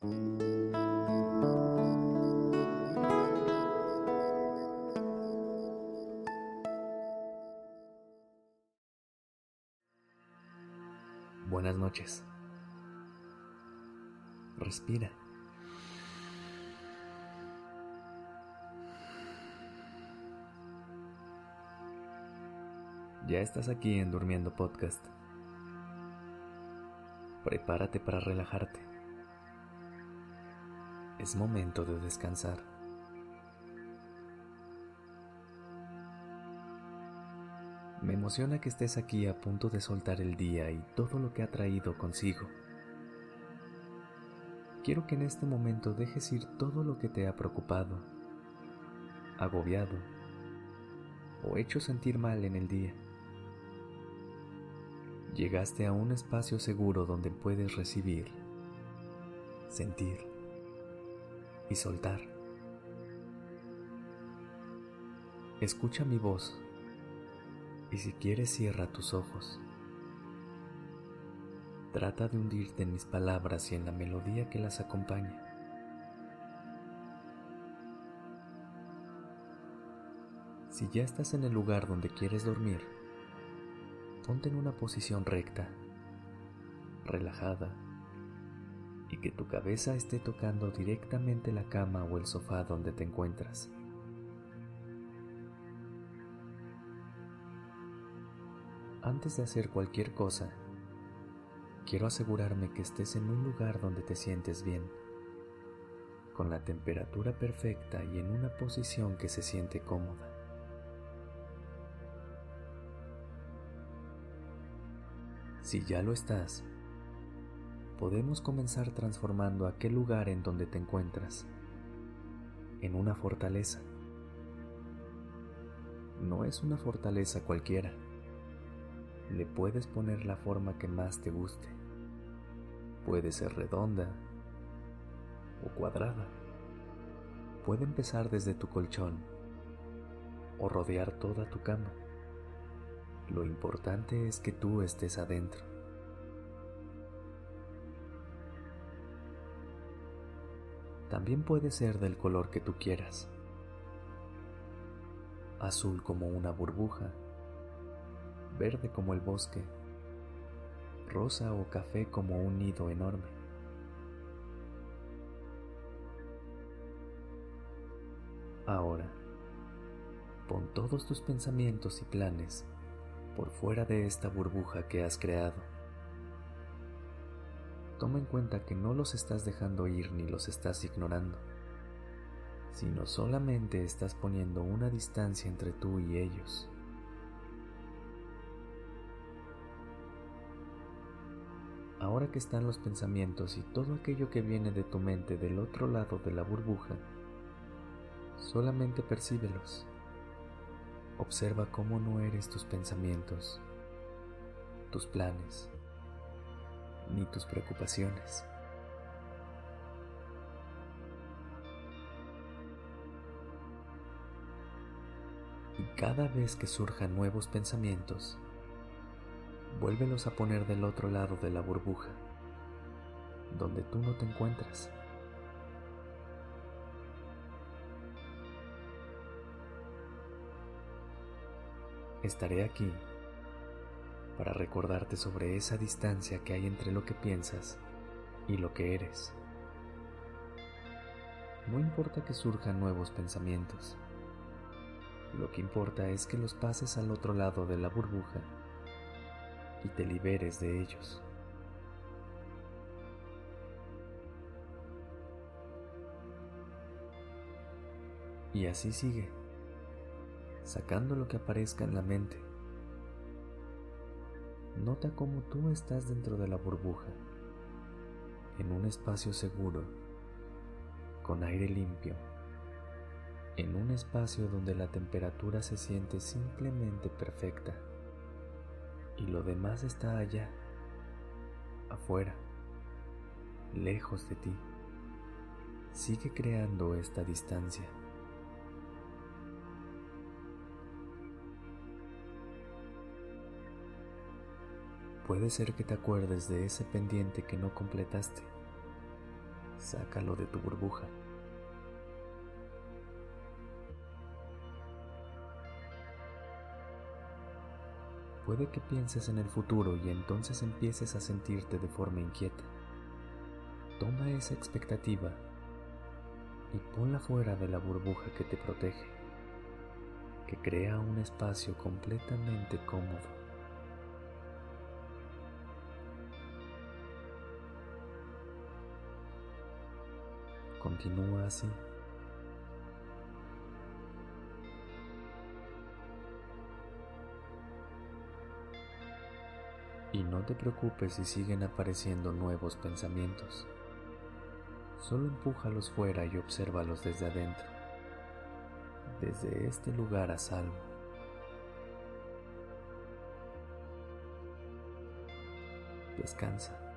Buenas noches. Respira. Ya estás aquí en Durmiendo Podcast. Prepárate para relajarte. Es momento de descansar. Me emociona que estés aquí a punto de soltar el día y todo lo que ha traído consigo. Quiero que en este momento dejes ir todo lo que te ha preocupado, agobiado o hecho sentir mal en el día. Llegaste a un espacio seguro donde puedes recibir, sentir y soltar. Escucha mi voz y si quieres cierra tus ojos. Trata de hundirte en mis palabras y en la melodía que las acompaña. Si ya estás en el lugar donde quieres dormir, ponte en una posición recta, relajada, y que tu cabeza esté tocando directamente la cama o el sofá donde te encuentras. Antes de hacer cualquier cosa, quiero asegurarme que estés en un lugar donde te sientes bien, con la temperatura perfecta y en una posición que se siente cómoda. Si ya lo estás, podemos comenzar transformando aquel lugar en donde te encuentras en una fortaleza. No es una fortaleza cualquiera. Le puedes poner la forma que más te guste. Puede ser redonda o cuadrada. Puede empezar desde tu colchón o rodear toda tu cama. Lo importante es que tú estés adentro. También puede ser del color que tú quieras. Azul como una burbuja, verde como el bosque, rosa o café como un nido enorme. Ahora, pon todos tus pensamientos y planes por fuera de esta burbuja que has creado. Toma en cuenta que no los estás dejando ir ni los estás ignorando, sino solamente estás poniendo una distancia entre tú y ellos. Ahora que están los pensamientos y todo aquello que viene de tu mente del otro lado de la burbuja, solamente percíbelos Observa cómo no eres tus pensamientos, tus planes, ni tus preocupaciones. Y cada vez que surjan nuevos pensamientos, vuélvelos a poner del otro lado de la burbuja, donde tú no te encuentras. Estaré aquí para recordarte sobre esa distancia que hay entre lo que piensas y lo que eres. No importa que surjan nuevos pensamientos, lo que importa es que los pases al otro lado de la burbuja y te liberes de ellos. Y así sigue sacando lo que aparezca en la mente. Nota cómo tú estás dentro de la burbuja, en un espacio seguro, con aire limpio, en un espacio donde la temperatura se siente simplemente perfecta y lo demás está allá, afuera, lejos de ti. Sigue creando esta distancia. Puede ser que te acuerdes de ese pendiente que no completaste, sácalo de tu burbuja. Puede que pienses en el futuro y entonces empieces a sentirte de forma inquieta. Toma esa expectativa y ponla fuera de la burbuja que te protege, que crea un espacio completamente cómodo. Continúa así. Y no te preocupes si siguen apareciendo nuevos pensamientos. Solo empújalos fuera y obsérvalos desde adentro, desde este lugar a salvo. Descansa.